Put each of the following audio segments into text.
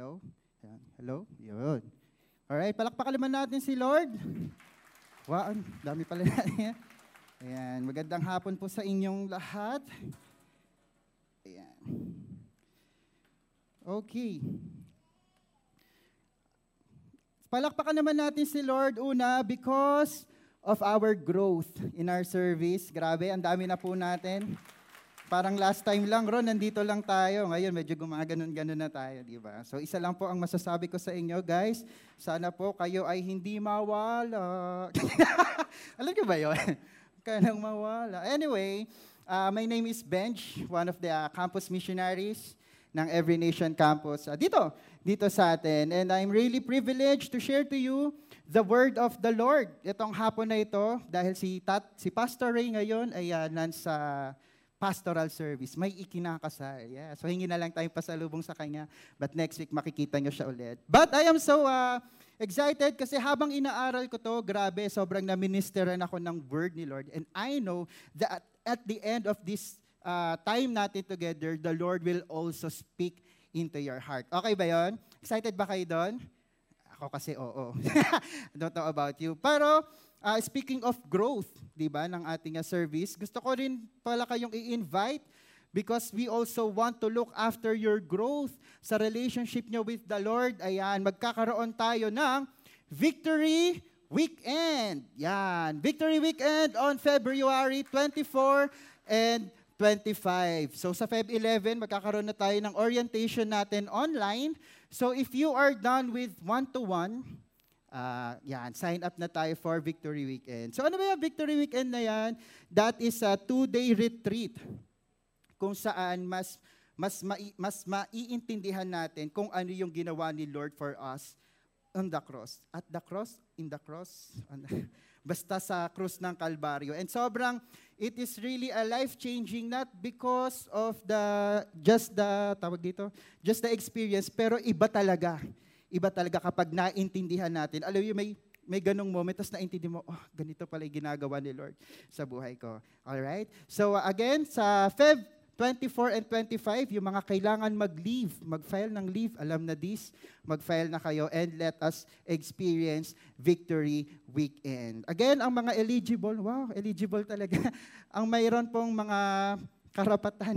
Hello? Yan. Hello? Yun. Alright, palakpakan naman natin si Lord. Wow, dami pala natin. Ayan, magandang hapon po sa inyong lahat. Ayan. Okay. Palakpakan naman natin si Lord una because of our growth in our service. Grabe, ang dami na po natin. Parang last time lang, Ron, nandito lang tayo. Ngayon, medyo gumaganon-ganon na tayo, di ba? So, isa lang po ang masasabi ko sa inyo, guys. Sana po kayo ay hindi mawala. Alam niyo ba yun? Kanang mawala. Anyway, uh, my name is Benj, one of the uh, campus missionaries ng Every Nation Campus uh, dito, dito sa atin. And I'm really privileged to share to you the word of the Lord. Itong hapon na ito, dahil si, Tat, si Pastor Ray ngayon ay uh, nasa pastoral service. May ikinakasal. Yeah. So hingi na lang tayong pasalubong sa kanya. But next week makikita nyo siya ulit. But I am so uh, excited kasi habang inaaral ko to, grabe, sobrang na-ministeran ako ng word ni Lord. And I know that at the end of this uh, time natin together, the Lord will also speak into your heart. Okay ba yon? Excited ba kayo doon? Ako kasi oo. Don't know about you. Pero uh, speaking of growth, di ba, ng ating uh, service, gusto ko rin pala kayong i-invite because we also want to look after your growth sa relationship nyo with the Lord. Ayan, magkakaroon tayo ng Victory Weekend. Yan, Victory Weekend on February 24 and 25. So sa Feb 11, magkakaroon na tayo ng orientation natin online. So if you are done with one-to-one, Uh, yan, sign up na tayo for Victory Weekend. So ano ba yung Victory Weekend na yan? That is a two-day retreat kung saan mas mas mai, mas maiintindihan natin kung ano yung ginawa ni Lord for us on the cross. At the cross, in the cross, the, basta sa krus ng Kalbaryo. And sobrang, it is really a life-changing, not because of the, just the, tawag dito, just the experience, pero iba talaga iba talaga kapag naintindihan natin. Alam mo, may, may ganong moment, tapos naintindi mo, oh, ganito pala yung ginagawa ni Lord sa buhay ko. Alright? So uh, again, sa Feb 24 and 25, yung mga kailangan mag-leave, mag-file ng leave, alam na this, mag-file na kayo and let us experience Victory Weekend. Again, ang mga eligible, wow, eligible talaga. ang mayroon pong mga karapatan.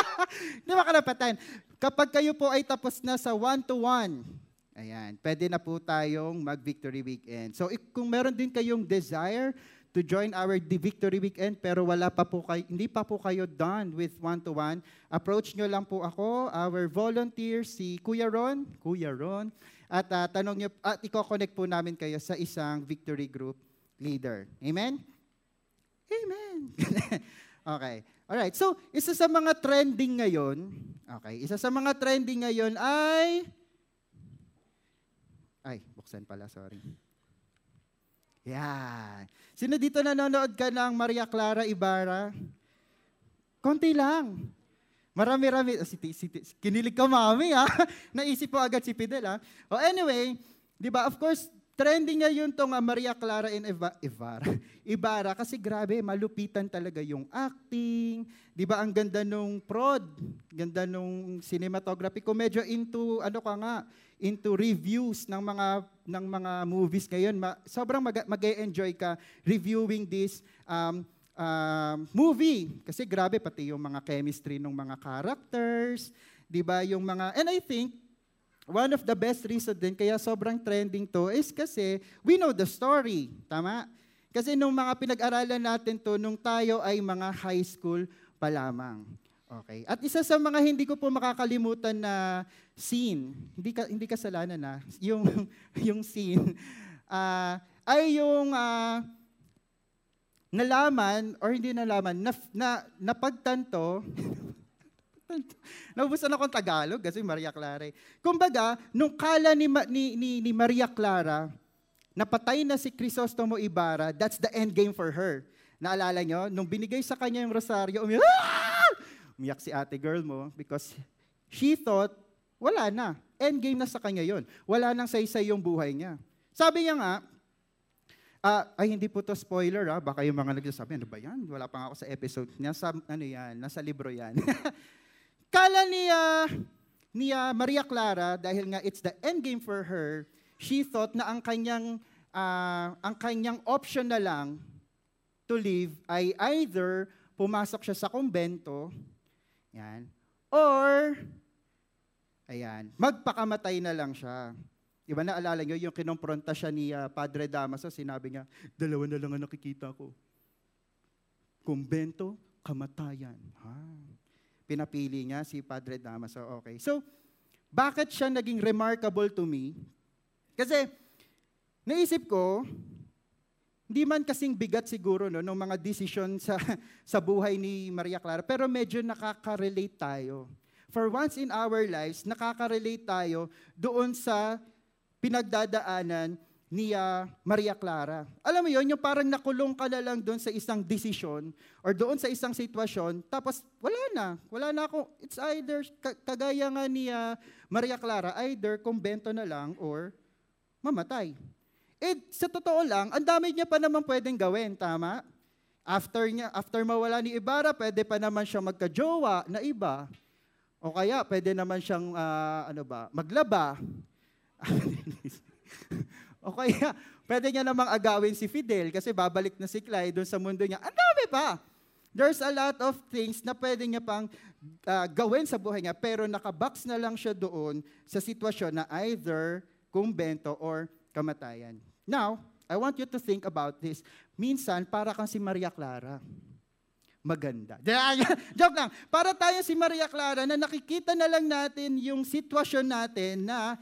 Di ba karapatan? Kapag kayo po ay tapos na sa one-to-one, Ayan, pwede na po tayong mag-Victory Weekend. So kung meron din kayong desire to join our Victory Weekend pero wala pa po kayo, hindi pa po kayo done with one-to-one, approach nyo lang po ako, our volunteer, si Kuya Ron, Kuya Ron, at uh, tanong nyo, at i-connect po namin kayo sa isang Victory Group leader. Amen? Amen. okay. Alright, so isa sa mga trending ngayon, okay, isa sa mga trending ngayon ay ay, buksan pala, sorry. Yan. Sino dito nanonood ka ng Maria Clara Ibarra? Konti lang. Marami-rami. Oh, si, si, si, kinilig ka, mami, ha? Naisip po agad si Fidel, ha? Oh, anyway, di ba, of course, trending ngayon tong Maria Clara in Eva, Ibarra. Ibarra, kasi grabe, malupitan talaga yung acting. Di ba, ang ganda nung prod, ganda nung cinematography ko. Medyo into, ano ka nga, into reviews ng mga ng mga movies ngayon, ma, sobrang mag- mag-enjoy ka reviewing this um, uh, movie. Kasi grabe, pati yung mga chemistry ng mga characters, di ba? Yung mga, and I think, one of the best reason din, kaya sobrang trending to, is kasi we know the story. Tama? Kasi nung mga pinag-aralan natin to, nung tayo ay mga high school pa lamang. Okay. At isa sa mga hindi ko po makakalimutan na scene, hindi ka hindi kasalanan na, yung yung scene uh, ay yung uh, nalaman or hindi nalaman na, na napagtanto Naubusan akong Tagalog kasi Maria Clara. Eh. Kumbaga, nung kala ni, ni, ni, ni Maria Clara, napatay na si Crisostomo Ibarra, that's the end game for her. Naalala nyo? Nung binigay sa kanya yung rosaryo, umiyak, umiyak si ate girl mo because she thought wala na. Endgame na sa kanya yon. Wala nang saysay yung buhay niya. Sabi niya nga, uh, ay hindi po to spoiler ha, baka yung mga nagsasabi, ano ba yan? Wala pa nga ako sa episode. Nasa, ano yan, nasa libro yan. Kala ni, uh, ni uh, Maria Clara, dahil nga it's the end game for her, she thought na ang kanyang, uh, ang kanyang option na lang to live ay either pumasok siya sa kumbento, yan, or, ayan, magpakamatay na lang siya. Di ba naalala nyo yung kinompronta siya ni uh, Padre Damaso, sinabi niya, dalawa na lang ang nakikita ko. Kumbento, kamatayan. Ha? Pinapili niya si Padre Damaso. Okay. So, bakit siya naging remarkable to me? Kasi, naisip ko, hindi man kasing bigat siguro no, ng mga desisyon sa, sa buhay ni Maria Clara, pero medyo nakaka-relate tayo. For once in our lives, nakaka-relate tayo doon sa pinagdadaanan ni uh, Maria Clara. Alam mo yon yung parang nakulong ka na lang doon sa isang desisyon or doon sa isang sitwasyon, tapos wala na. Wala na ako. It's either, kagaya nga ni uh, Maria Clara, either kumbento na lang or mamatay. Eh, sa totoo lang, ang dami niya pa naman pwedeng gawin, tama? After, niya, after mawala ni Ibarra, pwede pa naman siya magka-jowa na iba. O kaya, pwede naman siyang, uh, ano ba, maglaba. o kaya, pwede niya namang agawin si Fidel kasi babalik na si Clyde doon sa mundo niya. Ang dami pa! There's a lot of things na pwede niya pang uh, gawin sa buhay niya, pero nakabox na lang siya doon sa sitwasyon na either kumbento or kamatayan. Now, I want you to think about this. Minsan, para kang si Maria Clara. Maganda. Joke lang. Para tayo si Maria Clara na nakikita na lang natin yung sitwasyon natin na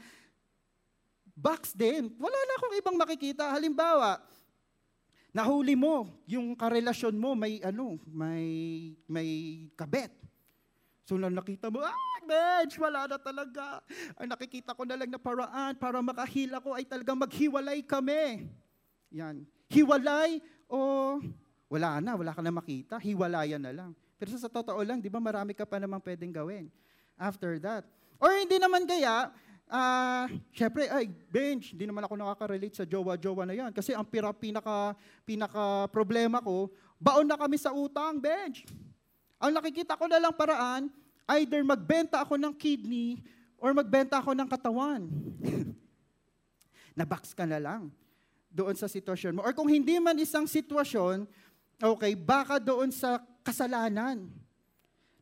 box din. Wala na akong ibang makikita. Halimbawa, nahuli mo yung karelasyon mo may ano, may may kabet. So nang nakita mo, ah, Bench, wala na talaga. Ang nakikita ko na lang na paraan para makahila ko ay talagang maghiwalay kami. Yan. Hiwalay o wala na, wala ka na makita. Hiwalayan na lang. Pero sa totoo lang, di ba marami ka pa namang pwedeng gawin after that. Or hindi naman kaya, Ah, uh, syempre, ay, bench, hindi naman ako nakaka-relate sa jowa-jowa na yan. Kasi ang pira, pinaka, pinaka problema ko, baon na kami sa utang, bench. Ang nakikita ko na lang paraan, either magbenta ako ng kidney or magbenta ako ng katawan. Nabox ka na lang doon sa sitwasyon mo. Or kung hindi man isang sitwasyon, okay, baka doon sa kasalanan.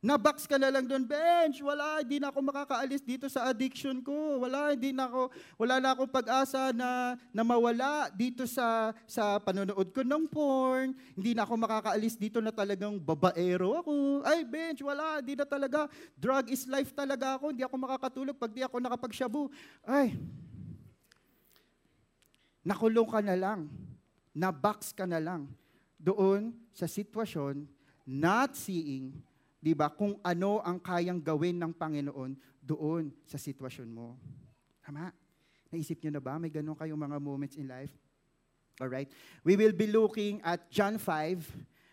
Nabox ka na lang doon, bench, wala, hindi na ako makakaalis dito sa addiction ko. Wala, hindi na ako, wala na akong pag-asa na, na mawala dito sa, sa panonood ko ng porn. Hindi na ako makakaalis dito na talagang babaero ako. Ay, bench, wala, hindi na talaga. Drug is life talaga ako. Hindi ako makakatulog pag di ako nakapagshabu. Ay, nakulong ka na lang. Nabox ka na lang doon sa sitwasyon, not seeing 'di ba, kung ano ang kayang gawin ng Panginoon doon sa sitwasyon mo. Tama? Naisip niyo na ba? May ganun kayong mga moments in life? All right. We will be looking at John 5.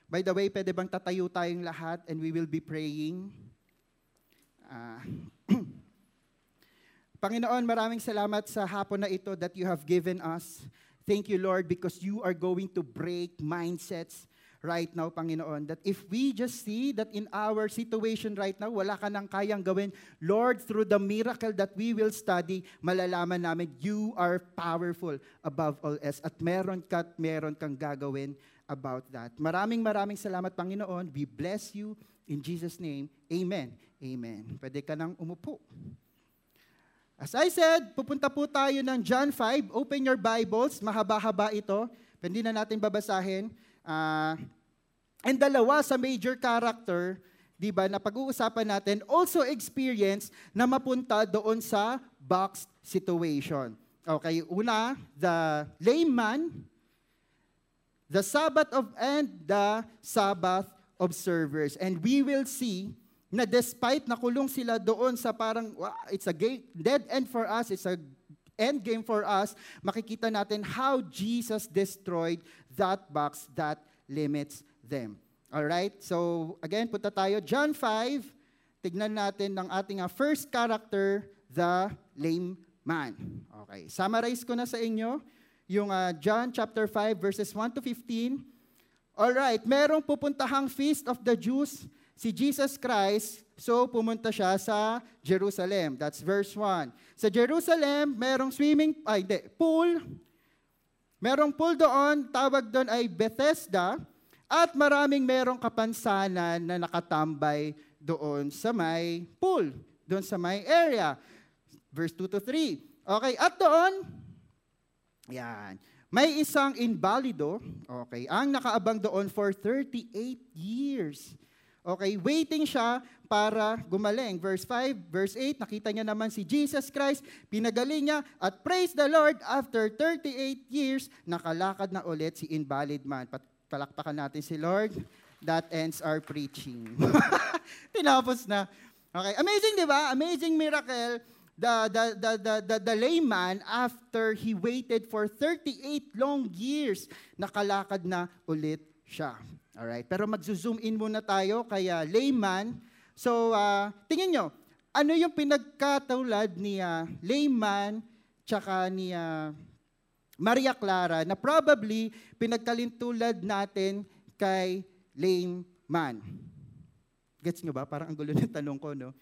By the way, pwede bang tatayo tayong lahat and we will be praying? Uh, Panginoon, maraming salamat sa hapon na ito that you have given us. Thank you, Lord, because you are going to break mindsets right now, Panginoon, that if we just see that in our situation right now, wala ka nang kayang gawin, Lord, through the miracle that we will study, malalaman namin, you are powerful above all else. At meron ka at meron kang gagawin about that. Maraming maraming salamat, Panginoon. We bless you in Jesus' name. Amen. Amen. Pwede ka nang umupo. As I said, pupunta po tayo ng John 5. Open your Bibles. Mahaba-haba ito. Pwede na natin babasahin. Uh, and dalawa sa major character, di ba, na pag-uusapan natin, also experience na mapunta doon sa box situation. Okay, una, the layman, the Sabbath of and the Sabbath observers. And we will see na despite nakulong sila doon sa parang, wow, it's a gate, dead end for us, it's a end game for us, makikita natin how Jesus destroyed that box that limits them. All right? So, again, punta tayo. John 5, tignan natin ng ating uh, first character, the lame man. Okay. Summarize ko na sa inyo yung uh, John chapter 5 verses 1 to 15. All right, merong pupuntahang feast of the Jews si Jesus Christ, so pumunta siya sa Jerusalem. That's verse 1. Sa Jerusalem, merong swimming, ay hindi, pool. Merong pool doon, tawag doon ay Bethesda. At maraming merong kapansanan na nakatambay doon sa may pool, doon sa may area. Verse 2 to 3. Okay, at doon, yan, may isang invalido, okay, ang nakaabang doon for 38 years. Okay, waiting siya para gumaling. Verse 5, verse 8, nakita niya naman si Jesus Christ, pinagaling niya, at praise the Lord, after 38 years, nakalakad na ulit si invalid man. Palakpakan natin si Lord. That ends our preaching. Tinapos na. Okay, amazing, di ba? Amazing miracle. The, the, the, the, the, the layman, after he waited for 38 long years, nakalakad na ulit siya. Alright, pero mag-zoom in muna tayo kaya layman. So, uh, tingin nyo, ano yung pinagkatulad ni uh, layman tsaka ni uh, Maria Clara na probably pinagkalintulad natin kay layman? Gets nyo ba? Parang ang gulo ng tanong ko, no?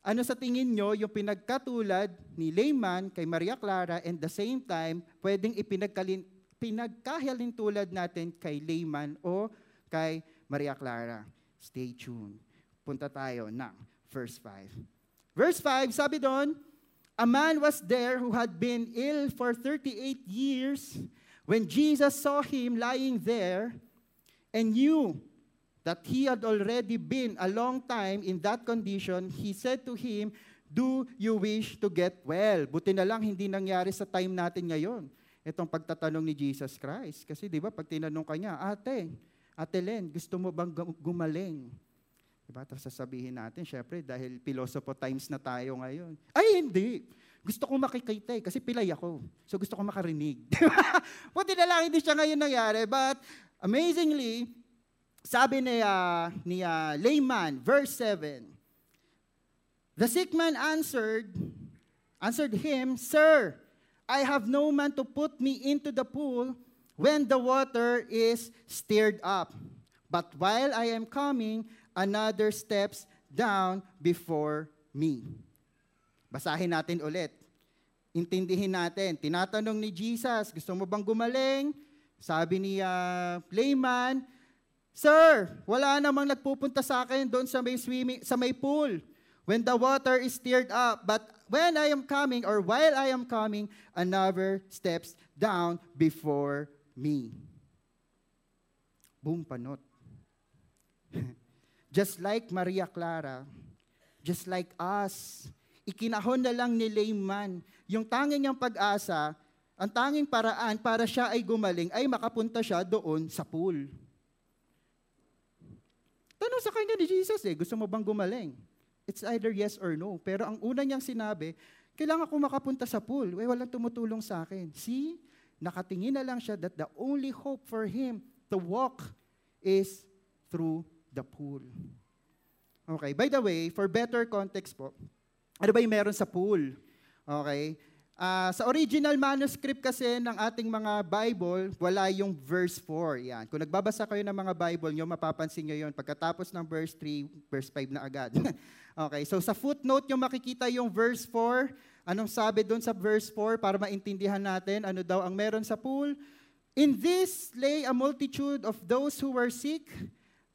Ano sa tingin nyo yung pinagkatulad ni layman kay Maria Clara and the same time, pwedeng ipinagkalin, pinagkahilintulad natin kay layman o kay Maria Clara. Stay tuned. Punta tayo ng verse 5. Verse 5, sabi doon, A man was there who had been ill for 38 years. When Jesus saw him lying there and knew that he had already been a long time in that condition, he said to him, Do you wish to get well? Buti na lang hindi nangyari sa time natin ngayon itong pagtatanong ni Jesus Christ. Kasi di ba, pag tinanong kanya, ate, ate Len, gusto mo bang gumaling? Diba? Tapos sasabihin natin, syempre, dahil philosopher times na tayo ngayon. Ay, hindi. Gusto ko makikita eh, kasi pilay ako. So gusto ko makarinig. Buti na lang hindi siya ngayon nangyari. But amazingly, sabi ni, uh, ni uh, layman, verse 7, The sick man answered, answered him, Sir, I have no man to put me into the pool when the water is stirred up. But while I am coming, another steps down before me. Basahin natin ulit. Intindihin natin. Tinatanong ni Jesus, gusto mo bang gumaling? Sabi ni uh, layman, Sir, wala namang nagpupunta sa akin doon sa may swimming, sa may pool when the water is stirred up. But when I am coming, or while I am coming, another steps down before me. Boom, panot. just like Maria Clara, just like us, ikinahon na lang ni layman yung tanging niyang pag-asa, ang tanging paraan para siya ay gumaling ay makapunta siya doon sa pool. Tanong sa kanya ni Jesus eh, gusto mo bang gumaling? It's either yes or no. Pero ang una niyang sinabi, kailangan ko makapunta sa pool. Eh, walang tumutulong sa akin. See? Nakatingin na lang siya that the only hope for him to walk is through the pool. Okay, by the way, for better context po, ano ba yung meron sa pool? Okay, Uh, sa original manuscript kasi ng ating mga Bible, wala yung verse 4. Yan. Kung nagbabasa kayo ng mga Bible nyo, mapapansin nyo yun. Pagkatapos ng verse 3, verse 5 na agad. okay, so sa footnote nyo makikita yung verse 4. Anong sabi doon sa verse 4 para maintindihan natin ano daw ang meron sa pool? In this lay a multitude of those who were sick,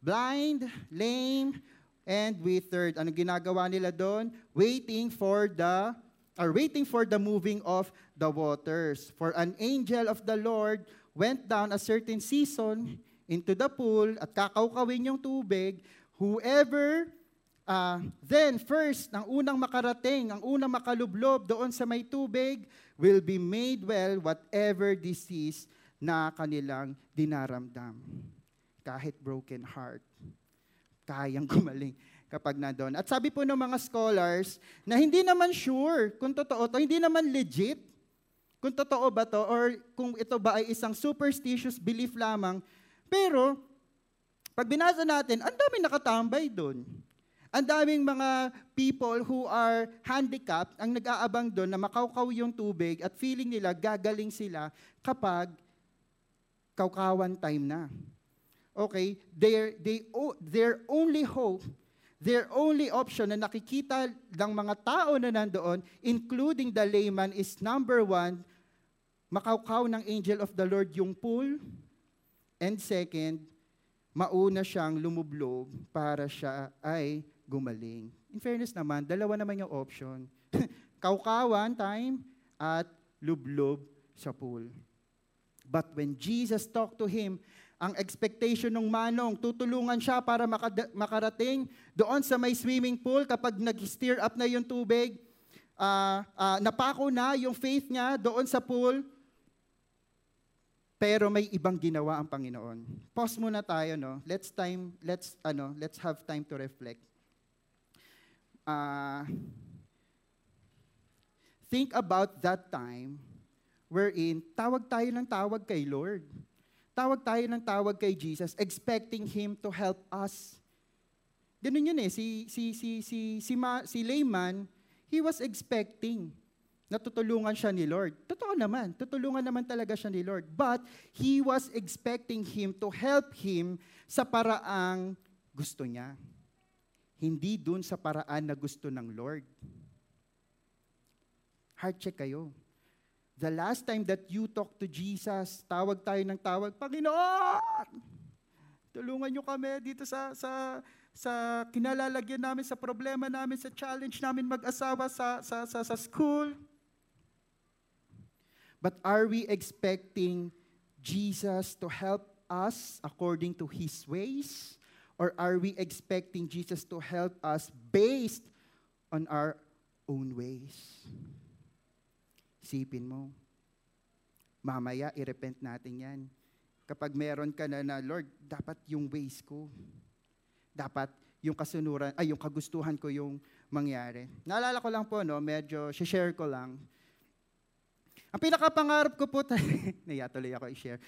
blind, lame, and withered. Anong ginagawa nila doon? Waiting for the are waiting for the moving of the waters. For an angel of the Lord went down a certain season into the pool at kakaukawin yung tubig. Whoever uh, then first, ang unang makarating, ang unang makalublob doon sa may tubig, will be made well whatever disease na kanilang dinaramdam. Kahit broken heart, kayang gumaling kapag nandoon. At sabi po ng mga scholars na hindi naman sure kung totoo to, hindi naman legit kung totoo ba to or kung ito ba ay isang superstitious belief lamang. Pero, pag binasa natin, ang daming nakatambay doon. Ang daming mga people who are handicapped ang nag-aabang doon na makaukaw yung tubig at feeling nila gagaling sila kapag kaukawan time na. okay, their, they, their only hope, their only option na nakikita ng mga tao na nandoon, including the layman, is number one, makaukaw ng angel of the Lord yung pool, and second, mauna siyang lumublob para siya ay gumaling. In fairness naman, dalawa naman yung option. Kaukawan time at lublob sa pool. But when Jesus talked to him, ang expectation ng manong, tutulungan siya para makarating doon sa may swimming pool kapag nag-steer up na yung tubig, uh, uh, napako na yung faith niya doon sa pool, pero may ibang ginawa ang Panginoon. Pause muna tayo, no? Let's time, let's ano, let's have time to reflect. Uh, think about that time wherein tawag tayo ng tawag kay Lord. Tawag tayo ng tawag kay Jesus, expecting Him to help us. Ganun yun eh, si, si, si, si, si, Ma, si layman, he was expecting natutulungan siya ni Lord. Totoo naman, tutulungan naman talaga siya ni Lord. But he was expecting him to help him sa paraang gusto niya. Hindi dun sa paraan na gusto ng Lord. Heart check kayo. The last time that you talk to Jesus, tawag tayo ng tawag, Panginoon! Tulungan niyo kami dito sa sa sa kinalalagyan namin sa problema namin sa challenge namin mag-asawa sa sa sa, sa school. But are we expecting Jesus to help us according to His ways? Or are we expecting Jesus to help us based on our own ways? Isipin mo. Mamaya, i-repent natin yan. Kapag meron ka na na, Lord, dapat yung ways ko. Dapat yung kasunuran, ay yung kagustuhan ko yung mangyari. Naalala ko lang po, no, medyo share ko lang. Ang pinakapangarap ko po, naya tuloy ako i-share.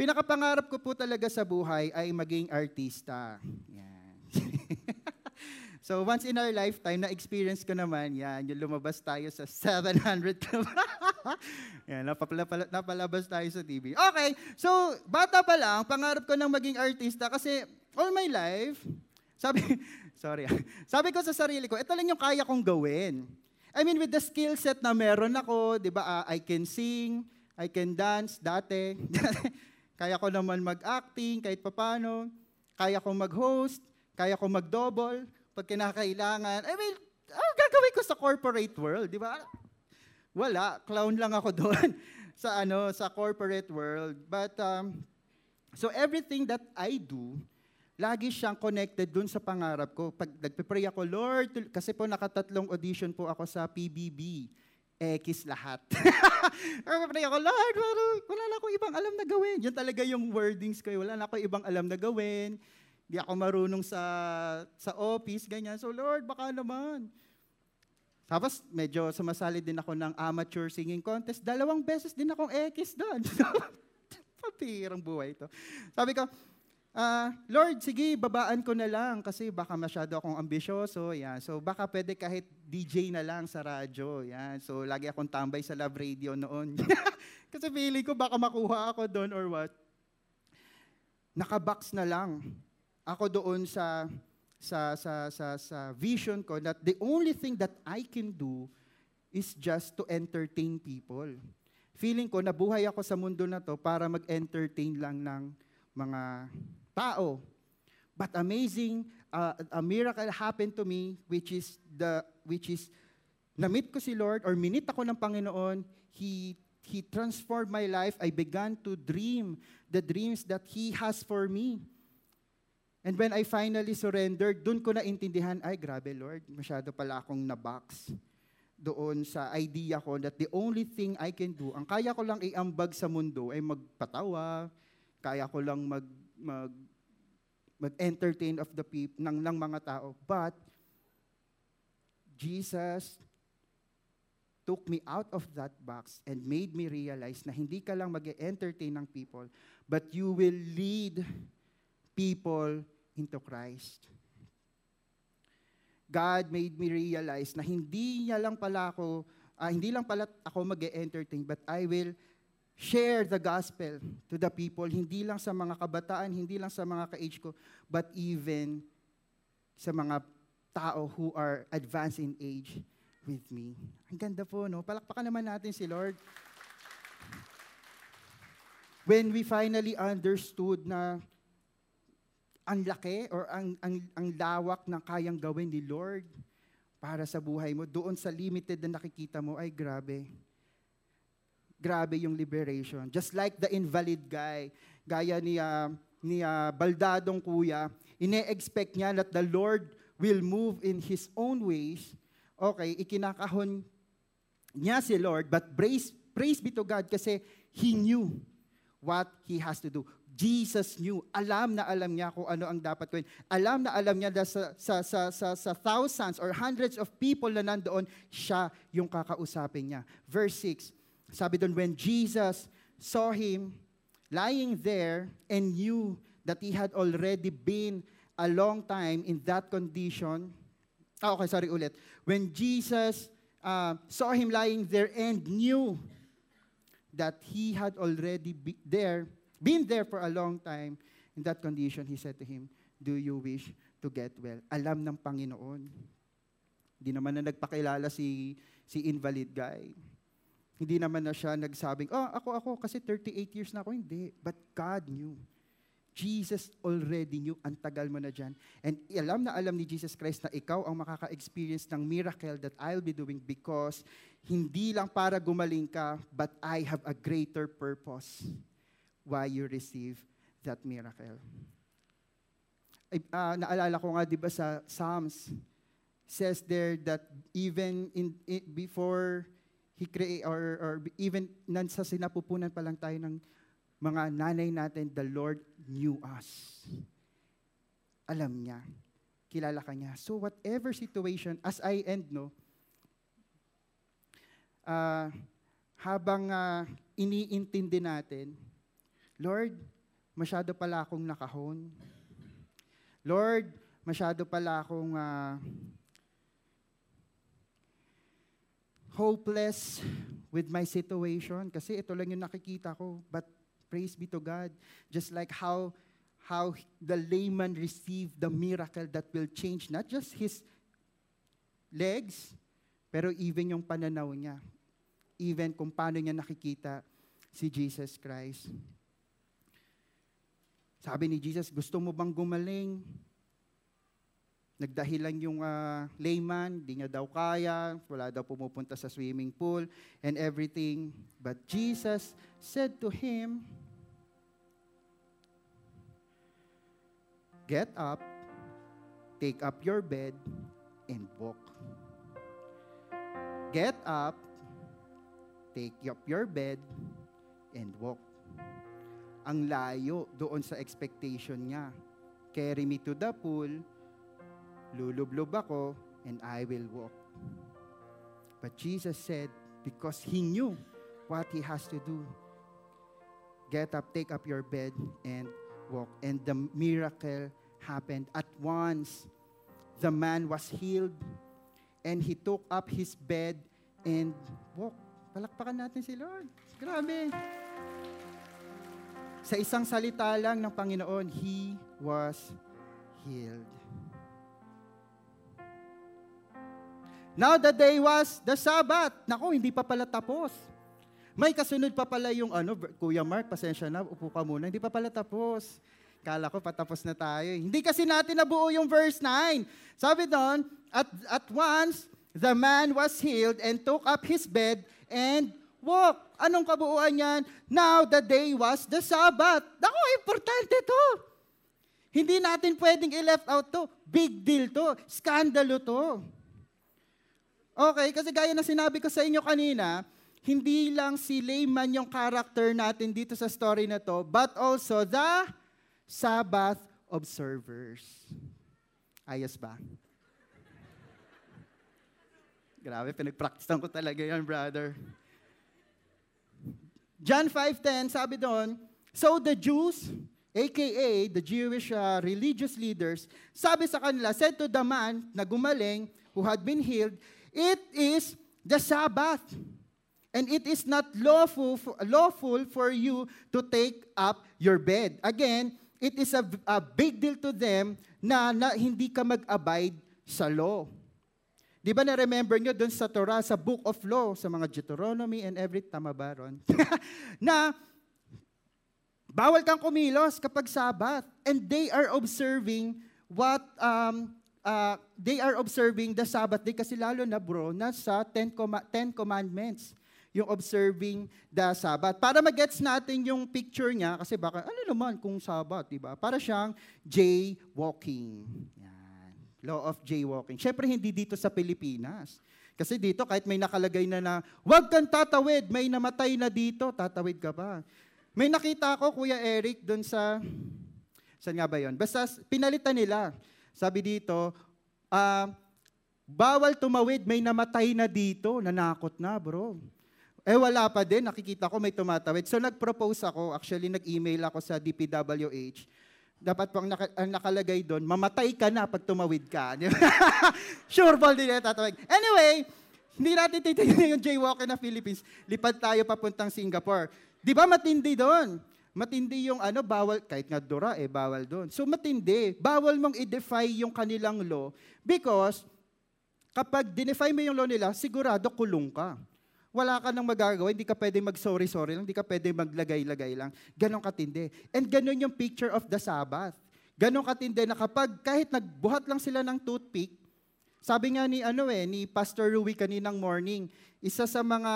Pinakapangarap ko po talaga sa buhay ay maging artista. Yan. so once in our lifetime, na-experience ko naman, yan, yung lumabas tayo sa 700 Club. yan, napapala, napalabas tayo sa TV. Okay, so bata pa lang, pangarap ko nang maging artista kasi all my life, sabi, sorry, sabi ko sa sarili ko, ito lang yung kaya kong gawin. I mean, with the skill set na meron ako, di ba, uh, I can sing, I can dance, dati. Kaya ko naman mag-acting kahit papano. Kaya ko mag-host, kaya ko mag-double pag kinakailangan. I mean, ano gagawin ko sa corporate world, di ba? Wala, clown lang ako doon sa ano sa corporate world. But um, so everything that I do, lagi siyang connected dun sa pangarap ko. Pag nagpe-pray ako, Lord, kasi po nakatatlong audition po ako sa PBB. X lahat. Nagpe-pray ako, Lord, wala, wala na akong ibang alam na gawin. Yun talaga yung wordings ko. Eh. Wala na akong ibang alam na gawin. Hindi ako marunong sa, sa office, ganyan. So, Lord, baka naman. Tapos, medyo sumasali din ako ng amateur singing contest. Dalawang beses din akong X doon. Papirang buhay ito. Sabi ko, Uh, Lord, sige, babaan ko na lang kasi baka masyado akong ambisyoso. Yan. So baka pwede kahit DJ na lang sa radyo. Yan. So lagi akong tambay sa love radio noon. kasi feeling ko baka makuha ako doon or what. Nakabox na lang ako doon sa sa sa sa sa vision ko that the only thing that I can do is just to entertain people. Feeling ko nabuhay ako sa mundo na to para mag-entertain lang ng mga tao. But amazing, uh, a miracle happened to me, which is the which is na-meet ko si Lord or minit ako ng Panginoon. He He transformed my life. I began to dream the dreams that He has for me. And when I finally surrendered, doon ko na intindihan, ay grabe Lord, masyado pala akong na-box doon sa idea ko that the only thing I can do, ang kaya ko lang iambag sa mundo ay magpatawa, kaya ko lang mag, mag mag-entertain of the people, ng, ng mga tao. But, Jesus took me out of that box and made me realize na hindi ka lang mag-entertain ng people, but you will lead people into Christ. God made me realize na hindi niya lang pala ako, uh, hindi lang pala ako mag-entertain, but I will share the gospel to the people, hindi lang sa mga kabataan, hindi lang sa mga ka-age ko, but even sa mga tao who are advanced in age with me. Ang ganda po, no? Palakpakan naman natin si Lord. When we finally understood na ang laki or ang, ang, ang lawak ng kayang gawin ni Lord para sa buhay mo, doon sa limited na nakikita mo, ay grabe grabe yung liberation. Just like the invalid guy, gaya ni, uh, ni uh, Baldadong kuya, ine-expect niya that the Lord will move in His own ways. Okay, ikinakahon niya si Lord, but praise, praise be to God kasi He knew what He has to do. Jesus knew, alam na alam niya kung ano ang dapat gawin. Alam na alam niya na sa, sa, sa, sa, sa thousands or hundreds of people na nandoon, siya yung kakausapin niya. Verse 6, sabi doon, when Jesus saw him lying there and knew that he had already been a long time in that condition. Ah, okay, sorry ulit. When Jesus uh, saw him lying there and knew that he had already be there, been there for a long time in that condition, he said to him, Do you wish to get well? Alam ng Panginoon. Hindi naman na nagpakilala si, si invalid guy. Hindi naman na siya nagsabing, oh, ako, ako, kasi 38 years na ako. Hindi. But God knew. Jesus already knew, ang tagal mo na dyan. And alam na alam ni Jesus Christ na ikaw ang makaka-experience ng miracle that I'll be doing because hindi lang para gumaling ka, but I have a greater purpose why you receive that miracle. Ay, uh, naalala ko nga, di ba sa Psalms, says there that even in, in before He create, or, or even sa sinapupunan pa lang tayo ng mga nanay natin, the Lord knew us. Alam niya. Kilala ka niya. So whatever situation, as I end, no, uh, habang uh, iniintindi natin, Lord, masyado pala akong nakahon. Lord, masyado pala akong uh, hopeless with my situation kasi ito lang yung nakikita ko. But praise be to God. Just like how how the layman received the miracle that will change not just his legs, pero even yung pananaw niya. Even kung paano niya nakikita si Jesus Christ. Sabi ni Jesus, gusto mo bang gumaling? Nagdahilan yung uh, layman, di niya daw kaya, wala daw pumupunta sa swimming pool and everything. But Jesus said to him, Get up, take up your bed, and walk. Get up, take up your bed, and walk. Ang layo doon sa expectation niya. Carry me to the pool, lulublob ako, and I will walk. But Jesus said, because He knew what He has to do, get up, take up your bed, and walk. And the miracle happened. At once, the man was healed, and he took up his bed and walked. Palakpakan natin si Lord. Grabe. Sa isang salita lang ng Panginoon, He was healed. Now the day was the Sabbath. Nako, hindi pa pala tapos. May kasunod pa pala yung ano, Kuya Mark, pasensya na, upo ka muna. Hindi pa pala tapos. Kala ko patapos na tayo. Hindi kasi natin nabuo yung verse 9. Sabi doon, at, at once, the man was healed and took up his bed and walked. Anong kabuuan yan? Now the day was the Sabbath. Nako, importante to. Hindi natin pwedeng i-left out to. Big deal to. Skandalo to. Okay, kasi gaya na sinabi ko sa inyo kanina, hindi lang si layman yung character natin dito sa story na to, but also the Sabbath observers. Ayos ba? Grabe, pinag-practice ko talaga yan, brother. John 5.10, sabi doon, So the Jews, aka the Jewish uh, religious leaders, sabi sa kanila, said to the man na gumaling, who had been healed, It is the Sabbath. And it is not lawful for, lawful for you to take up your bed. Again, it is a, a big deal to them na, na hindi ka mag-abide sa law. Di ba na-remember nyo doon sa Torah, sa Book of Law, sa mga Deuteronomy and every, tama ba ron? na bawal kang kumilos kapag Sabat. And they are observing what, um, uh, they are observing the Sabbath day kasi lalo na bro, nasa Ten, Com- Ten Commandments yung observing the Sabbath. Para magets natin yung picture niya, kasi baka, ano naman kung Sabbath, di ba? Para siyang jaywalking. Yan. Law of jaywalking. Siyempre, hindi dito sa Pilipinas. Kasi dito, kahit may nakalagay na na, huwag kang tatawid, may namatay na dito, tatawid ka ba? May nakita ko, Kuya Eric, doon sa, saan nga ba yon? Basta pinalitan nila. Sabi dito, uh, bawal tumawid, may namatay na dito, nanakot na bro. Eh wala pa din, nakikita ko may tumatawid. So nag-propose ako, actually nag-email ako sa DPWH. Dapat pang naka, ang nakalagay doon, mamatay ka na pag tumawid ka. sure ball din tatawid. Anyway, hindi natin titignan yung jaywalker na Philippines. Lipad tayo papuntang Singapore. Di ba matindi doon? Matindi yung ano, bawal, kahit nga Dura eh, bawal doon. So matindi, bawal mong i-defy yung kanilang law because kapag dinefy mo yung law nila, sigurado kulong ka wala ka nang magagawa, hindi ka pwede mag-sorry-sorry lang, hindi ka pwede maglagay-lagay lang. Ganon katindi. And ganon yung picture of the Sabbath. Ganon katindi na kapag kahit nagbuhat lang sila ng toothpick, sabi nga ni ano eh, ni Pastor Rui kaninang morning, isa sa mga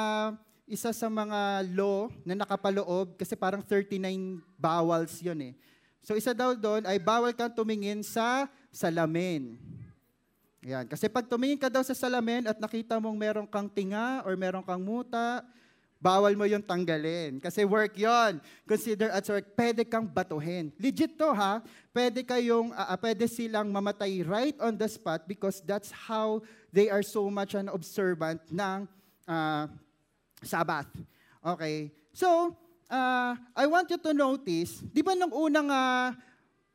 isa sa mga law na nakapaloob kasi parang 39 bawals 'yon eh. So isa daw doon ay bawal kang tumingin sa salamin. Yan. Kasi pag tumingin ka daw sa salamin at nakita mong meron kang tinga or meron kang muta, bawal mo yung tanggalin. Kasi work yon. Consider as work. Pwede kang batuhin. Legit to ha. Pwede kayong, uh, pwede silang mamatay right on the spot because that's how they are so much an observant ng uh, Sabbath. Okay. So, uh, I want you to notice, di ba nung unang uh,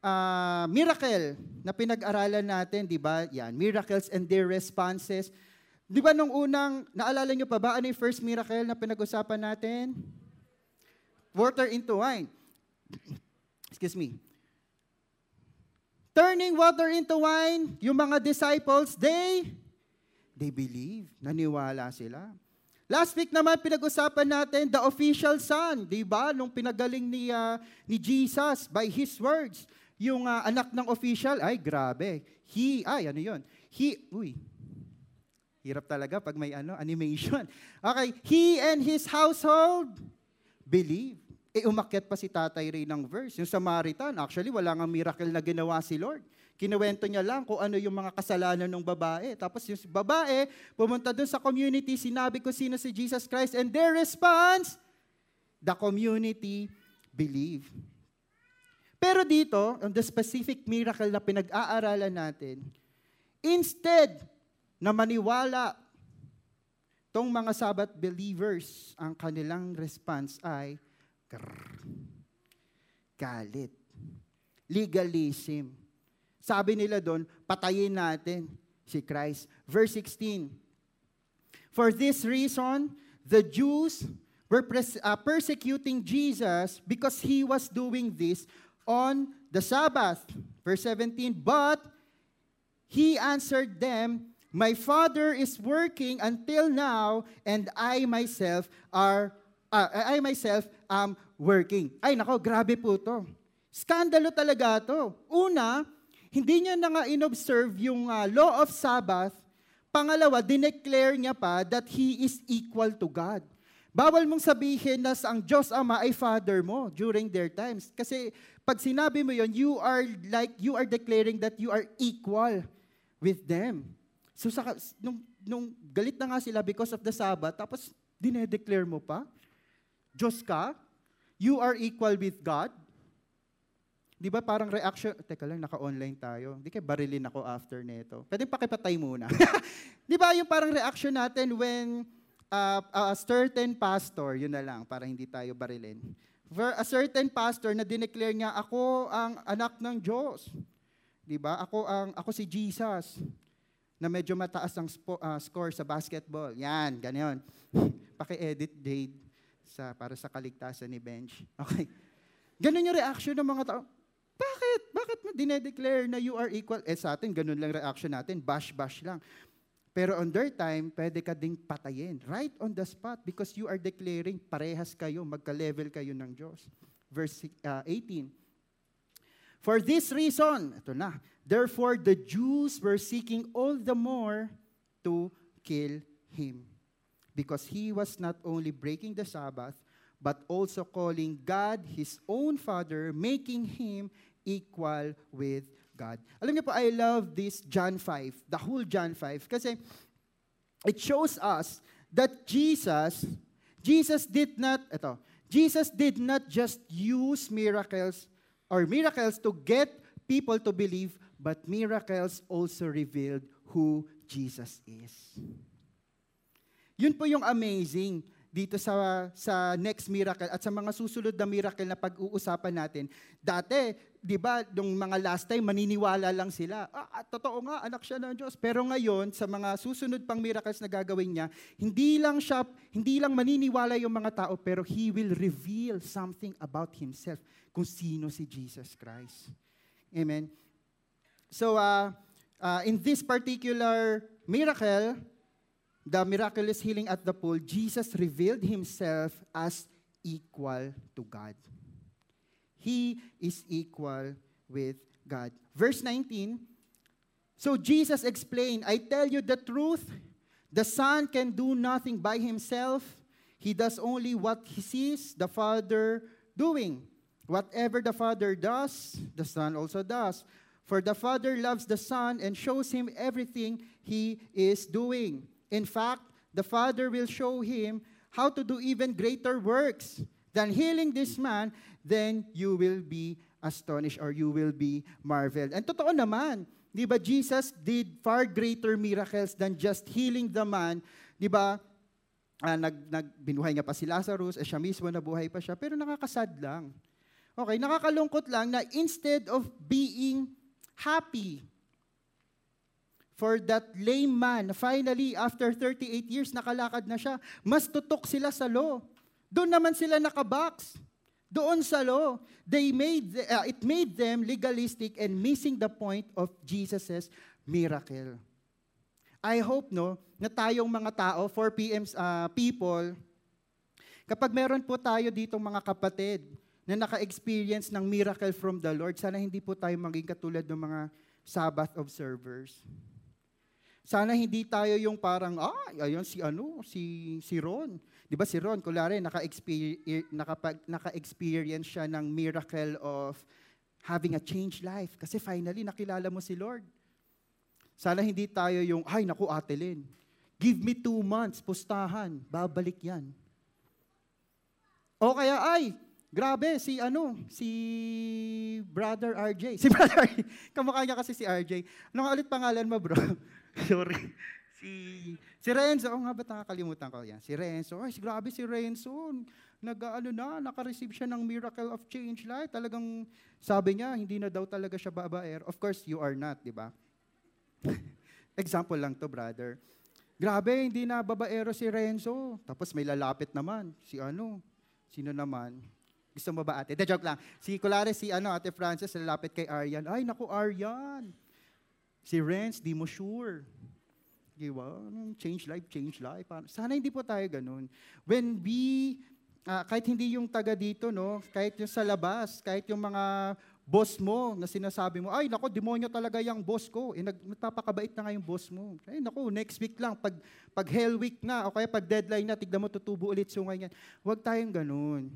uh, miracle na pinag-aralan natin, di ba? Yan, miracles and their responses. Di ba nung unang, naalala nyo pa ba, ano yung first miracle na pinag-usapan natin? Water into wine. Excuse me. Turning water into wine, yung mga disciples, they, they believe. Naniwala sila. Last week naman pinag-usapan natin the official son, 'di ba? Nung pinagaling ni uh, ni Jesus by his words. Yung uh, anak ng official, ay grabe. He, ay ano yon? He, uy, hirap talaga pag may ano, animation. Okay, he and his household believe. E umakyat pa si Tatay Ray ng verse. Yung Samaritan, actually wala nga miracle na ginawa si Lord. Kinuwento niya lang kung ano yung mga kasalanan ng babae. Tapos yung babae, pumunta doon sa community, sinabi ko sino si Jesus Christ, and their response, the community believe. Pero dito, on the specific miracle na pinag-aaralan natin, instead na maniwala tong mga Sabbath believers, ang kanilang response ay grrr, galit, legalism. Sabi nila doon, patayin natin si Christ. Verse 16, For this reason, the Jews were pres- uh, persecuting Jesus because he was doing this on the Sabbath. Verse 17, but he answered them, My father is working until now, and I myself are uh, I myself am working. Ay nako, grabe po to. Skandalo talaga to. Una, hindi niya na nga inobserve yung uh, law of Sabbath. Pangalawa, dineclare niya pa that he is equal to God. Bawal mong sabihin na ang Diyos Ama ay Father mo during their times. Kasi pag sinabi mo yon, you are like, you are declaring that you are equal with them. So sa, nung, nung galit na nga sila because of the Sabbath, tapos dinedeclare mo pa, Diyos ka, you are equal with God. Di ba parang reaction, teka lang, naka-online tayo. Hindi kaya barilin ako after nito. Pwede pakipatay muna. Di ba yung parang reaction natin when uh, a certain pastor, yun na lang, para hindi tayo barilin For a certain pastor na dineclare niya, ako ang anak ng Diyos. Di ba? Ako, ang, ako si Jesus na medyo mataas ang spo, uh, score sa basketball. Yan, ganyan. paki-edit Jade sa, para sa kaligtasan ni Benj. Okay. Ganun yung reaction ng mga tao. Bakit? Bakit mo dinedeclare na you are equal? Eh sa atin, ganun lang reaction natin. Bash-bash lang. Pero on their time, pwede ka ding patayin. Right on the spot because you are declaring parehas kayo, magka-level kayo ng Diyos. Verse uh, 18. For this reason, ito na, therefore the Jews were seeking all the more to kill him. Because he was not only breaking the Sabbath, but also calling God his own Father, making him equal with God. Alam niyo po, I love this John 5, the whole John 5, kasi it shows us that Jesus, Jesus did not, ito, Jesus did not just use miracles or miracles to get people to believe, but miracles also revealed who Jesus is. Yun po yung amazing dito sa sa next miracle at sa mga susunod na miracle na pag-uusapan natin. Dati, 'di ba, nung mga last time maniniwala lang sila. Ah, totoo nga, anak siya ng Diyos. Pero ngayon, sa mga susunod pang miracles na gagawin niya, hindi lang siya hindi lang maniniwala yung mga tao, pero he will reveal something about himself kung sino si Jesus Christ. Amen. So uh, uh, in this particular miracle, the miraculous healing at the pool, Jesus revealed himself as equal to God. He is equal with God. Verse 19, so Jesus explained, I tell you the truth, the Son can do nothing by himself. He does only what he sees the Father doing. Whatever the Father does, the Son also does. For the Father loves the Son and shows him everything he is doing. In fact, the Father will show him how to do even greater works than healing this man, then you will be astonished or you will be marveled. And totoo naman, di ba, Jesus did far greater miracles than just healing the man. Di ba, uh, nag, nag, binuhay nga pa si Lazarus, eh siya mismo nabuhay pa siya, pero nakakasad lang. Okay, nakakalungkot lang na instead of being happy for that lame man. Finally, after 38 years, nakalakad na siya. Mas tutok sila sa law. Doon naman sila nakabox. Doon sa law, they made, uh, it made them legalistic and missing the point of Jesus' miracle. I hope no, na tayong mga tao, 4 p.m. Uh, people, kapag meron po tayo dito mga kapatid na naka-experience ng miracle from the Lord, sana hindi po tayo maging katulad ng mga Sabbath observers. Sana hindi tayo yung parang, ah, ayun si ano, si, si Ron. Di ba si Ron, kulare, naka-experience, nakapag, naka-experience siya ng miracle of having a changed life. Kasi finally, nakilala mo si Lord. Sana hindi tayo yung, ay, naku, Ate Lynn, give me two months, pustahan, babalik yan. O kaya, ay, grabe, si ano, si Brother RJ. Si Brother RJ. Kamukha niya kasi si RJ. Ano nga ulit pangalan mo, bro? Sorry. Si, si Renzo, oh nga ba nakakalimutan ko yan? Si Renzo, ay, grabe si Renzo. Nag, ano na, naka-receive siya ng miracle of change life. Talagang, sabi niya, hindi na daw talaga siya babaer. Of course, you are not, di ba? Example lang to, brother. Grabe, hindi na babaero si Renzo. Tapos may lalapit naman. Si ano? Sino naman? Gusto mo ba ate? De joke lang. Si Kulare, si ano, ate Frances, lalapit kay Aryan. Ay, naku, Aryan. Si Renz, di mo sure. Di ba? Change life, change life. Sana hindi po tayo ganun. When we, uh, kahit hindi yung taga dito, no? kahit yung sa labas, kahit yung mga boss mo na sinasabi mo, ay, nako, demonyo talaga yung boss ko. Eh, nagpapakabait na nga yung boss mo. Ay, nako, next week lang, pag, pag hell week na, o kaya pag deadline na, tignan mo, tutubo ulit sungay yan. Huwag tayong ganun.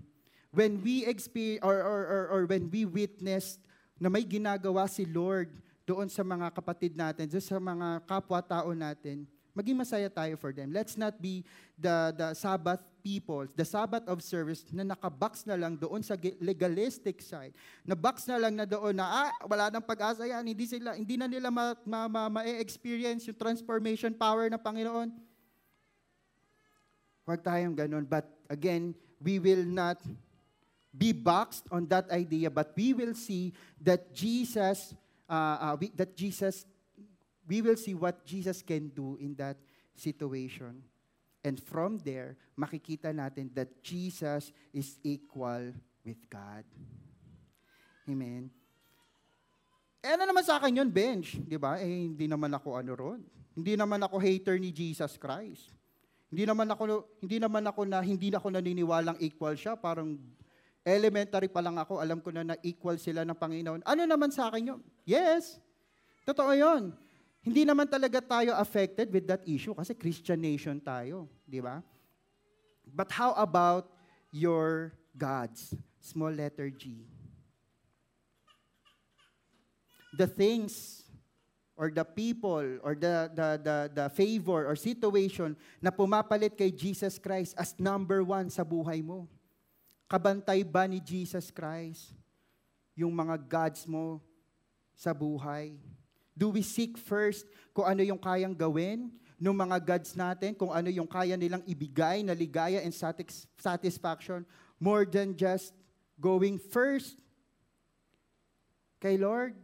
When we experience, or, or, or, or when we witness na may ginagawa si Lord doon sa mga kapatid natin, doon sa mga kapwa-tao natin, maging masaya tayo for them. Let's not be the, the Sabbath people, the Sabbath of service na nakabox na lang doon sa legalistic side. Na box na lang na doon na, ah, wala nang pag-asa yan, hindi, sila, hindi na nila ma-experience ma, ma, ma yung transformation power ng Panginoon. Huwag tayong ganun. But again, we will not be boxed on that idea, but we will see that Jesus uh, uh, we, that Jesus, we will see what Jesus can do in that situation. And from there, makikita natin that Jesus is equal with God. Amen. Eh ano naman sa akin yun, bench? Di ba? Eh hindi naman ako ano ron. Hindi naman ako hater ni Jesus Christ. Hindi naman ako hindi naman ako na hindi ako naniniwalang equal siya, parang elementary pa lang ako, alam ko na na equal sila ng Panginoon. Ano naman sa akin yun? Yes. Totoo 'yon. Hindi naman talaga tayo affected with that issue kasi Christian nation tayo, di ba? But how about your gods? Small letter G. The things or the people or the, the, the, the favor or situation na pumapalit kay Jesus Christ as number one sa buhay mo? Kabantay ba ni Jesus Christ yung mga gods mo sa buhay? Do we seek first kung ano yung kayang gawin ng mga gods natin, kung ano yung kaya nilang ibigay na ligaya and satisfaction more than just going first kay Lord?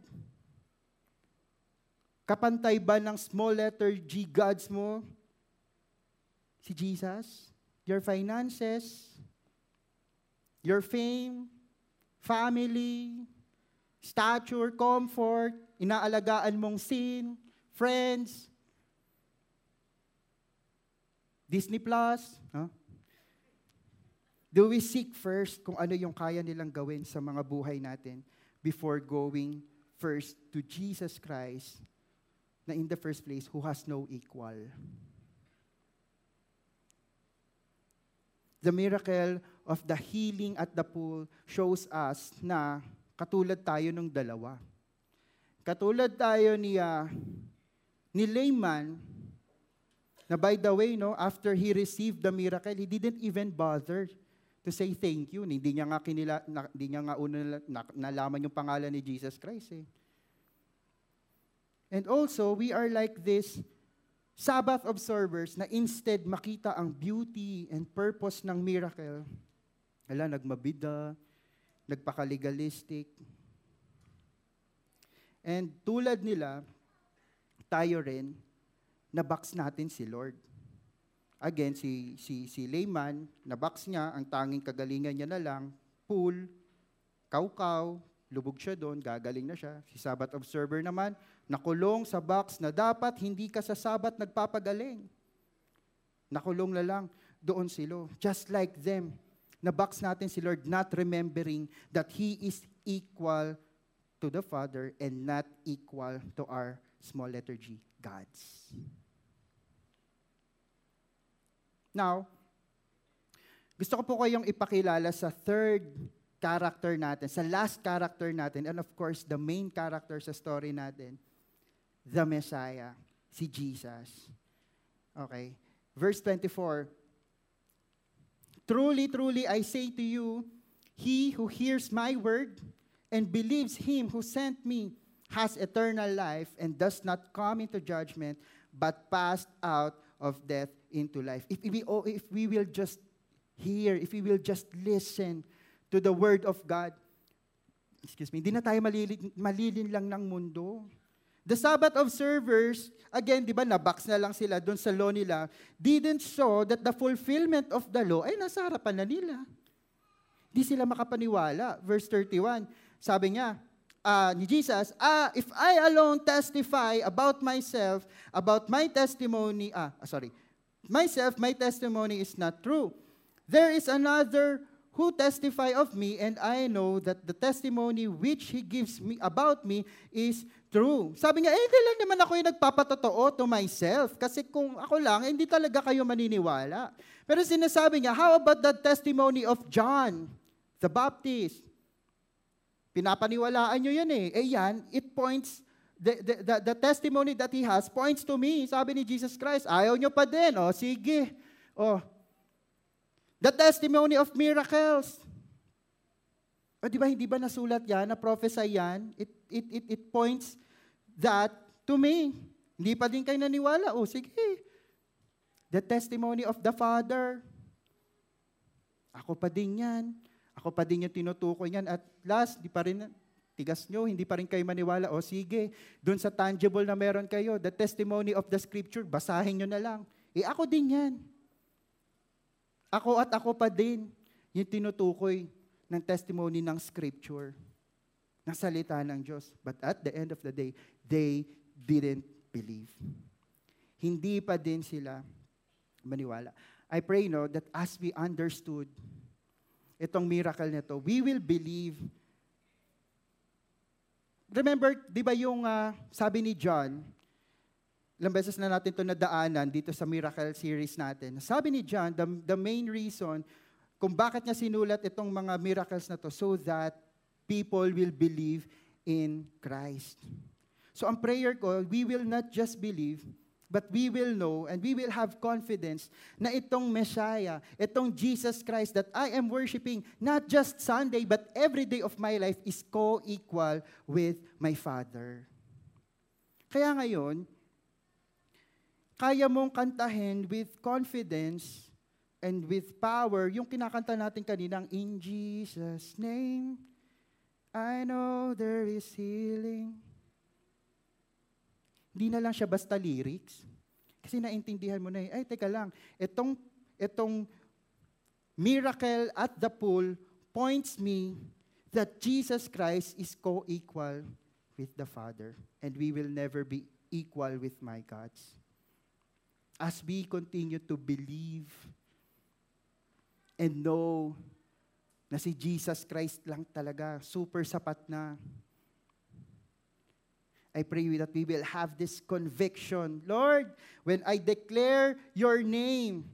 Kapantay ba ng small letter G gods mo? Si Jesus? Your finances? Your fame? Family? Stature? Comfort? Inaalagaan mong sin? Friends? Disney Plus? Huh? Do we seek first kung ano yung kaya nilang gawin sa mga buhay natin before going first to Jesus Christ na in the first place, who has no equal. The miracle of the healing at the pool shows us na katulad tayo ng dalawa. Katulad tayo ni, uh, ni Layman, na by the way, no, after he received the miracle, he didn't even bother to say thank you. Hindi niya nga, kinila, na, hindi niya nga una na, nalaman yung pangalan ni Jesus Christ. Eh. And also, we are like this Sabbath observers na instead makita ang beauty and purpose ng miracle, ala, nagmabida, nagpakalegalistic. And tulad nila, tayo rin, nabox natin si Lord. Again, si, si, si layman, nabox niya, ang tanging kagalingan niya na lang, pool, kaukaw, lubog siya doon, gagaling na siya. Si Sabbath observer naman, nakulong sa box na dapat hindi ka sa Sabat nagpapagaling. Nakulong na lang doon silo. Just like them, na box natin si Lord not remembering that He is equal to the Father and not equal to our small letter G, gods. Now, gusto ko po kayong ipakilala sa third character natin, sa last character natin, and of course, the main character sa story natin, the Messiah, si Jesus. Okay. Verse 24. Truly, truly, I say to you, he who hears my word and believes him who sent me has eternal life and does not come into judgment, but passed out of death into life. If we, oh, if we will just hear, if we will just listen to the word of God, excuse me, hindi na tayo malilin, malilin lang ng mundo. The Sabbath observers, again, di ba, nabox na lang sila doon sa law nila, didn't show that the fulfillment of the law ay nasa harapan na nila. Di sila makapaniwala. Verse 31, sabi niya, uh, ni Jesus, ah, if I alone testify about myself, about my testimony, ah, sorry, myself, my testimony is not true. There is another who testify of me, and I know that the testimony which he gives me about me is true. Sabi niya, eh, hindi naman ako yung nagpapatotoo to myself. Kasi kung ako lang, hindi talaga kayo maniniwala. Pero sinasabi niya, how about the testimony of John, the Baptist? Pinapaniwalaan niyo yan eh. Eh yan, it points, the, the, the, the testimony that he has points to me. Sabi ni Jesus Christ, ayaw niyo pa din. O, sige. O, The testimony of miracles. O di ba, hindi ba nasulat yan, na prophesy yan? It, it, it, it points that to me. Hindi pa din kayo naniwala. O sige. The testimony of the Father. Ako pa din yan. Ako pa din yung tinutukoy yan. At last, di pa rin, tigas nyo, hindi pa rin kayo maniwala. O sige, dun sa tangible na meron kayo, the testimony of the Scripture, basahin nyo na lang. Eh ako din yan. Ako at ako pa din yung tinutukoy ng testimony ng scripture, ng salita ng Diyos. But at the end of the day, they didn't believe. Hindi pa din sila maniwala. I pray, no, that as we understood itong miracle nito, we will believe. Remember, di ba yung uh, sabi ni John, ilang beses na natin ito nadaanan dito sa miracle series natin. Sabi ni John, the, the main reason kung bakit niya sinulat itong mga miracles na to so that people will believe in Christ. So ang prayer ko, we will not just believe, But we will know and we will have confidence na itong Messiah, itong Jesus Christ that I am worshiping, not just Sunday, but every day of my life is co-equal with my Father. Kaya ngayon, kaya mong kantahin with confidence and with power yung kinakanta natin kaninang, In Jesus' name, I know there is healing. Hindi na lang siya basta lyrics. Kasi naintindihan mo na eh, ay teka lang, itong, itong miracle at the pool points me that Jesus Christ is co-equal with the Father. And we will never be equal with my gods. As we continue to believe and know na si Jesus Christ lang talaga, super sapat na. I pray that we will have this conviction. Lord, when I declare your name,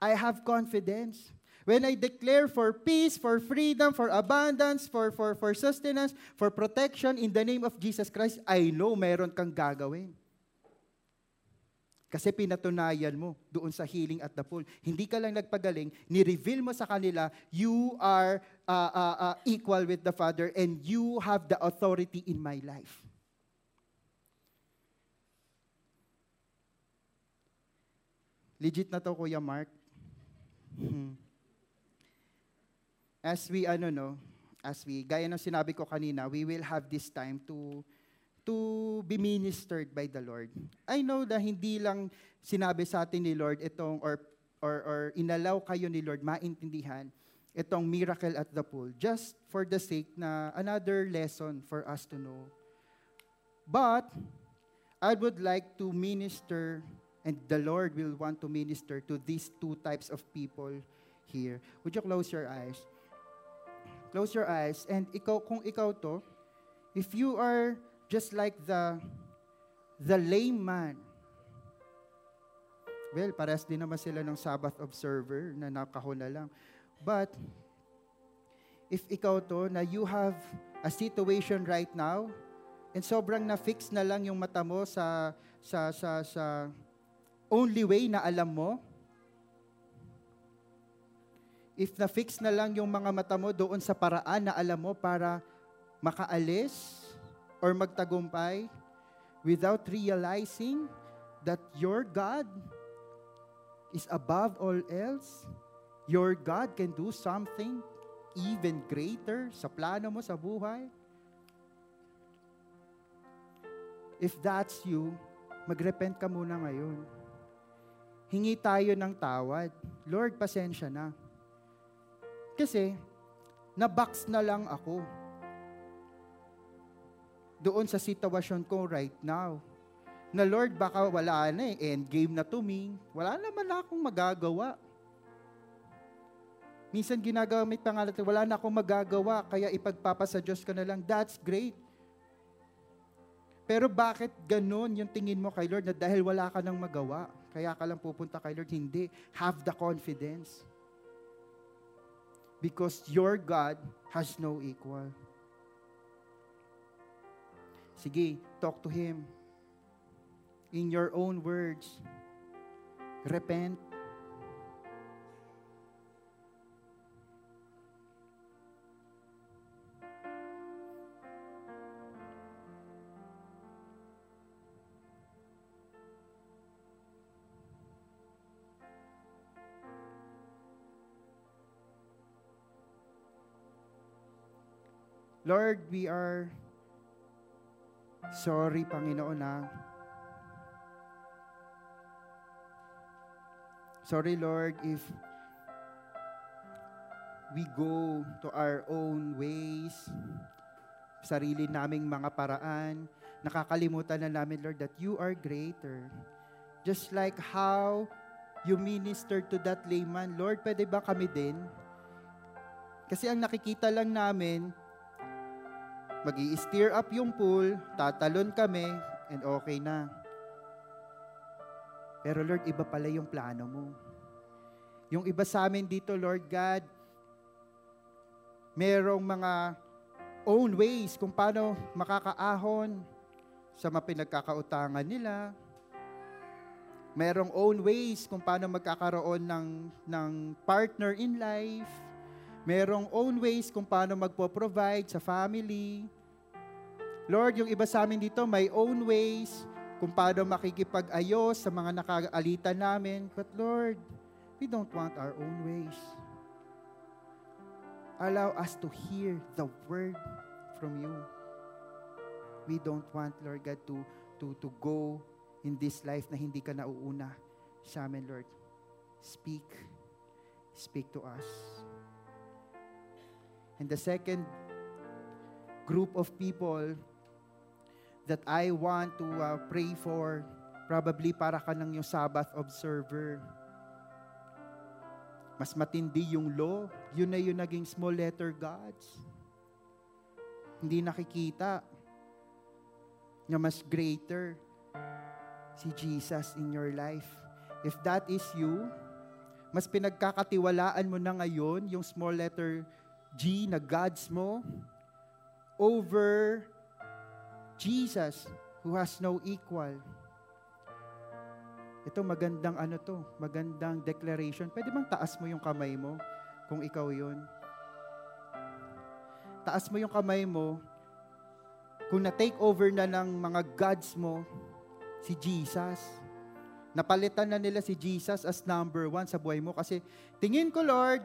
I have confidence. When I declare for peace, for freedom, for abundance, for, for, for sustenance, for protection in the name of Jesus Christ, I know meron kang gagawin. Kasi pinatunayan mo doon sa healing at the pool. Hindi ka lang nagpagaling, ni-reveal mo sa kanila, you are uh, uh, uh, equal with the Father and you have the authority in my life. Legit na to, Kuya Mark. Hmm. As we, ano no, as we, gaya ng sinabi ko kanina, we will have this time to to be ministered by the Lord. I know na hindi lang sinabi sa atin ni Lord itong, or, or, or inalaw kayo ni Lord maintindihan itong miracle at the pool, just for the sake na another lesson for us to know. But, I would like to minister And the Lord will want to minister to these two types of people here. Would you close your eyes? Close your eyes. And ikaw, kung ikaw to, if you are just like the, the lame man, well, parehas din naman sila ng Sabbath observer na nakahuna lang. But, if ikaw to, na you have a situation right now, and sobrang na-fix na lang yung mata mo sa, sa, sa, sa, only way na alam mo? If na-fix na lang yung mga mata mo doon sa paraan na alam mo para makaalis or magtagumpay without realizing that your God is above all else, your God can do something even greater sa plano mo sa buhay. If that's you, magrepent ka muna ngayon hingi tayo ng tawad. Lord, pasensya na. Kasi, na-box na lang ako. Doon sa sitwasyon ko right now. Na Lord, baka wala na eh, end game na to me. Wala naman na akong magagawa. Minsan ginagamit pa nga natin, wala na akong magagawa, kaya ipagpapasa Diyos ka na lang. That's great. Pero bakit ganun yung tingin mo kay Lord na dahil wala ka nang magawa? Kaya ka lang pupunta kay Lord. Hindi. Have the confidence. Because your God has no equal. Sige, talk to Him. In your own words. Repent. Lord, we are sorry, Panginoon, na Sorry, Lord, if we go to our own ways, sarili naming mga paraan, nakakalimutan na namin, Lord, that you are greater. Just like how you ministered to that layman, Lord, pwede ba kami din? Kasi ang nakikita lang namin, mag steer up yung pool, tatalon kami, and okay na. Pero Lord, iba pala yung plano mo. Yung iba sa amin dito, Lord God, merong mga own ways kung paano makakaahon sa mapinagkakautangan nila. Merong own ways kung paano magkakaroon ng, ng partner in life. Merong own ways kung paano magpo-provide sa family. Lord, yung iba sa amin dito, may own ways kung paano makikipag-ayos sa mga nakaalita namin. But Lord, we don't want our own ways. Allow us to hear the word from you. We don't want, Lord God, to, to, to go in this life na hindi ka nauuna sa amin, Lord. Speak. Speak to us. And the second group of people that I want to uh, pray for. Probably para ka nang yung Sabbath observer. Mas matindi yung law. Yun na yung naging small letter gods. Hindi nakikita na mas greater si Jesus in your life. If that is you, mas pinagkakatiwalaan mo na ngayon yung small letter G na gods mo over Jesus who has no equal. Ito magandang ano to, magandang declaration. Pwede bang taas mo yung kamay mo kung ikaw yun? Taas mo yung kamay mo kung na-take over na ng mga gods mo si Jesus. Napalitan na nila si Jesus as number one sa buhay mo kasi tingin ko, Lord,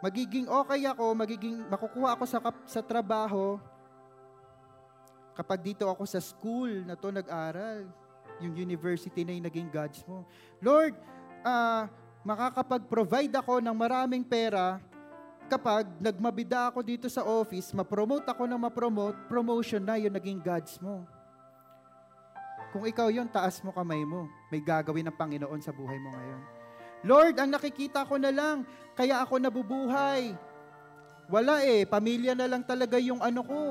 magiging okay ako, magiging makukuha ako sa, sa trabaho Kapag dito ako sa school na to nag-aral, yung university na yung naging gods mo. Lord, uh, makakapag-provide ako ng maraming pera kapag nagmabida ako dito sa office, ma-promote ako ng ma-promote, promotion na yung naging gods mo. Kung ikaw yon taas mo kamay mo. May gagawin ng Panginoon sa buhay mo ngayon. Lord, ang nakikita ko na lang, kaya ako nabubuhay. Wala eh, pamilya na lang talaga yung ano ko.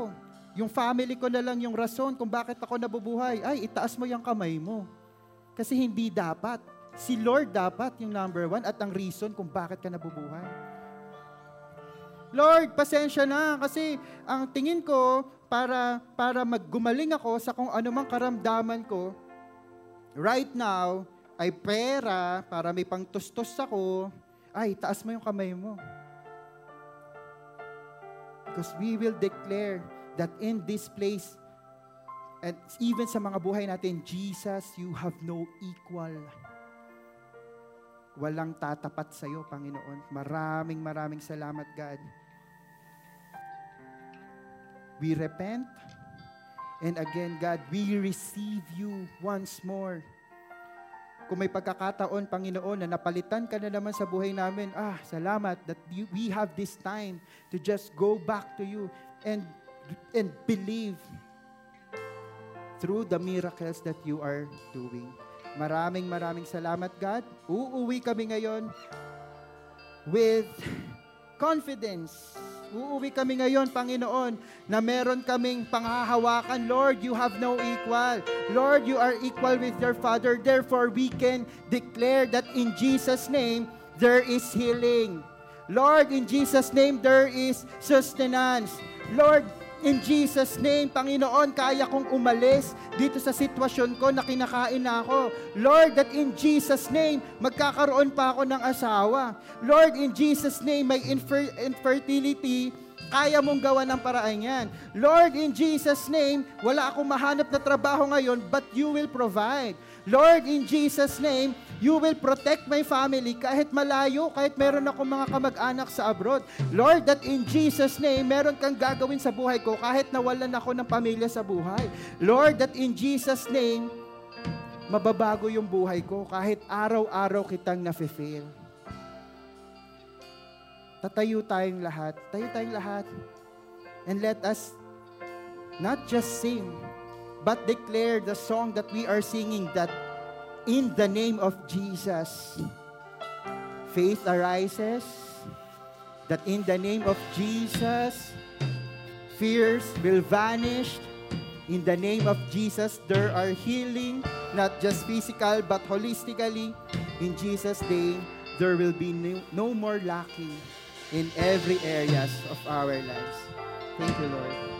Yung family ko na lang yung rason kung bakit ako nabubuhay. Ay, itaas mo yung kamay mo. Kasi hindi dapat. Si Lord dapat yung number one at ang reason kung bakit ka nabubuhay. Lord, pasensya na kasi ang tingin ko para para maggumaling ako sa kung anumang karamdaman ko right now ay pera para may pangtustos ako. Ay, taas mo yung kamay mo. Because we will declare that in this place, and even sa mga buhay natin, Jesus, you have no equal. Walang tatapat sa iyo, Panginoon. Maraming maraming salamat, God. We repent. And again, God, we receive you once more. Kung may pagkakataon, Panginoon, na napalitan ka na naman sa buhay namin, ah, salamat that we have this time to just go back to you and and believe through the miracles that you are doing. Maraming maraming salamat, God. Uuwi kami ngayon with confidence. Uuwi kami ngayon, Panginoon, na meron kaming panghahawakan. Lord, you have no equal. Lord, you are equal with your Father. Therefore, we can declare that in Jesus' name, there is healing. Lord, in Jesus' name, there is sustenance. Lord, In Jesus' name, Panginoon, kaya kong umalis dito sa sitwasyon ko na kinakain na ako. Lord, that in Jesus' name, magkakaroon pa ako ng asawa. Lord, in Jesus' name, may infer- infertility, kaya mong gawa ng paraan yan. Lord, in Jesus' name, wala akong mahanap na trabaho ngayon, but you will provide. Lord, in Jesus' name, You will protect my family kahit malayo, kahit meron ako mga kamag-anak sa abroad. Lord, that in Jesus' name, meron kang gagawin sa buhay ko kahit nawalan ako ng pamilya sa buhay. Lord, that in Jesus' name, mababago yung buhay ko kahit araw-araw kitang nafe-fail. tatayo tayong lahat. Tayo tayong lahat. And let us not just sing, but declare the song that we are singing that in the name of Jesus, faith arises, that in the name of Jesus, fears will vanish. In the name of Jesus, there are healing, not just physical, but holistically. In Jesus' name, there will be no, more lacking in every areas of our lives. Thank you, Lord.